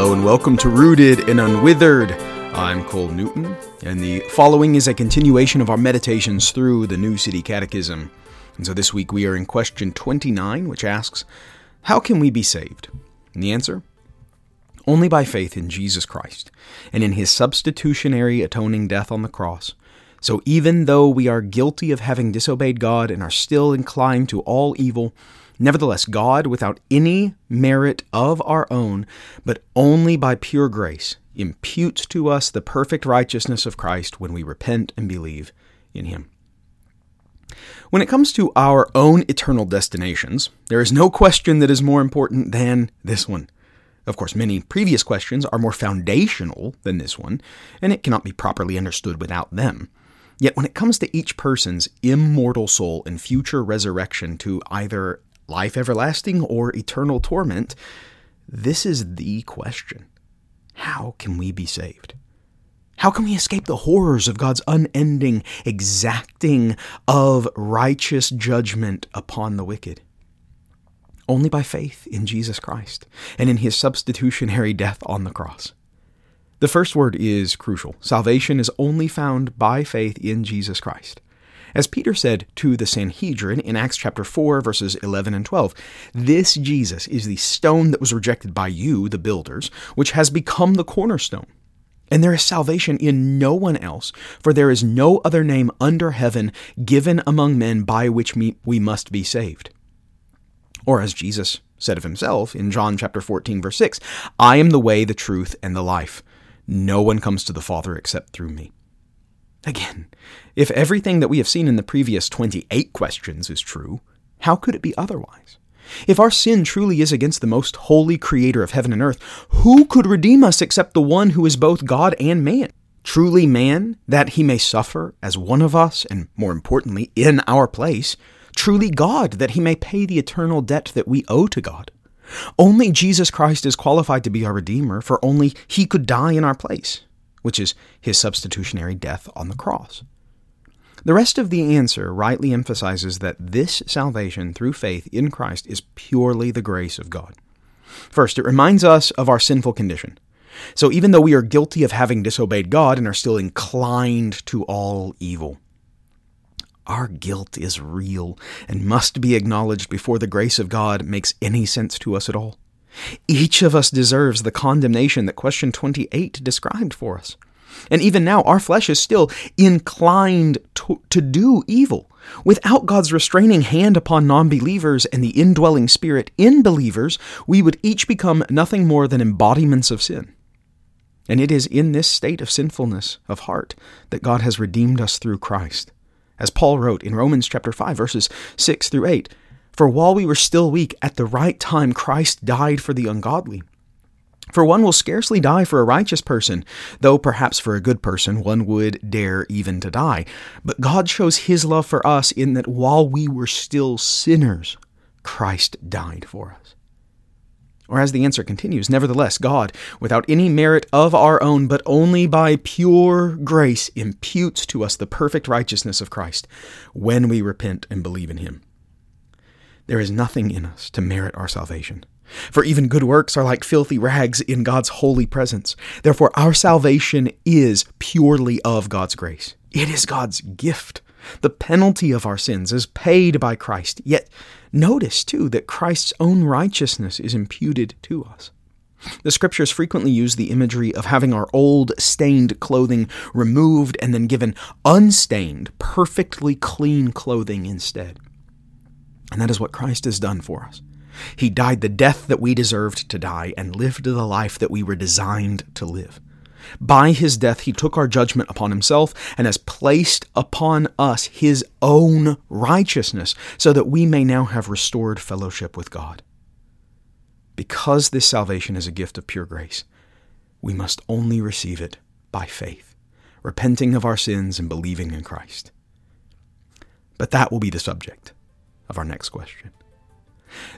Hello and welcome to Rooted and Unwithered. I'm Cole Newton, and the following is a continuation of our meditations through the New City Catechism. And so this week we are in question 29, which asks, How can we be saved? And the answer? Only by faith in Jesus Christ and in his substitutionary atoning death on the cross. So even though we are guilty of having disobeyed God and are still inclined to all evil, Nevertheless, God, without any merit of our own, but only by pure grace, imputes to us the perfect righteousness of Christ when we repent and believe in Him. When it comes to our own eternal destinations, there is no question that is more important than this one. Of course, many previous questions are more foundational than this one, and it cannot be properly understood without them. Yet, when it comes to each person's immortal soul and future resurrection to either life everlasting or eternal torment, this is the question. How can we be saved? How can we escape the horrors of God's unending exacting of righteous judgment upon the wicked? Only by faith in Jesus Christ and in his substitutionary death on the cross. The first word is crucial. Salvation is only found by faith in Jesus Christ. As Peter said to the Sanhedrin in Acts chapter 4 verses 11 and 12, this Jesus is the stone that was rejected by you, the builders, which has become the cornerstone. And there is salvation in no one else, for there is no other name under heaven given among men by which we must be saved. Or as Jesus said of himself in John chapter 14 verse 6, I am the way, the truth, and the life. No one comes to the Father except through me. Again, if everything that we have seen in the previous 28 questions is true, how could it be otherwise? If our sin truly is against the most holy creator of heaven and earth, who could redeem us except the one who is both God and man? Truly man, that he may suffer as one of us, and more importantly, in our place. Truly God, that he may pay the eternal debt that we owe to God. Only Jesus Christ is qualified to be our Redeemer, for only he could die in our place which is his substitutionary death on the cross. The rest of the answer rightly emphasizes that this salvation through faith in Christ is purely the grace of God. First, it reminds us of our sinful condition. So even though we are guilty of having disobeyed God and are still inclined to all evil, our guilt is real and must be acknowledged before the grace of God makes any sense to us at all. Each of us deserves the condemnation that question 28 described for us. And even now, our flesh is still inclined to, to do evil. Without God's restraining hand upon non believers and the indwelling spirit in believers, we would each become nothing more than embodiments of sin. And it is in this state of sinfulness of heart that God has redeemed us through Christ. As Paul wrote in Romans chapter 5 verses 6 through 8, for while we were still weak, at the right time Christ died for the ungodly. For one will scarcely die for a righteous person, though perhaps for a good person one would dare even to die. But God shows his love for us in that while we were still sinners, Christ died for us. Or as the answer continues, nevertheless, God, without any merit of our own, but only by pure grace, imputes to us the perfect righteousness of Christ when we repent and believe in him. There is nothing in us to merit our salvation. For even good works are like filthy rags in God's holy presence. Therefore, our salvation is purely of God's grace. It is God's gift. The penalty of our sins is paid by Christ. Yet, notice too that Christ's own righteousness is imputed to us. The scriptures frequently use the imagery of having our old, stained clothing removed and then given unstained, perfectly clean clothing instead. And that is what Christ has done for us. He died the death that we deserved to die and lived the life that we were designed to live. By his death, he took our judgment upon himself and has placed upon us his own righteousness so that we may now have restored fellowship with God. Because this salvation is a gift of pure grace, we must only receive it by faith, repenting of our sins and believing in Christ. But that will be the subject of our next question.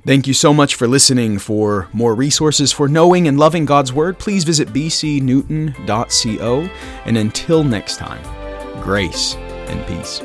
Thank you so much for listening. For more resources for knowing and loving God's Word, please visit bcnewton.co. And until next time, grace and peace.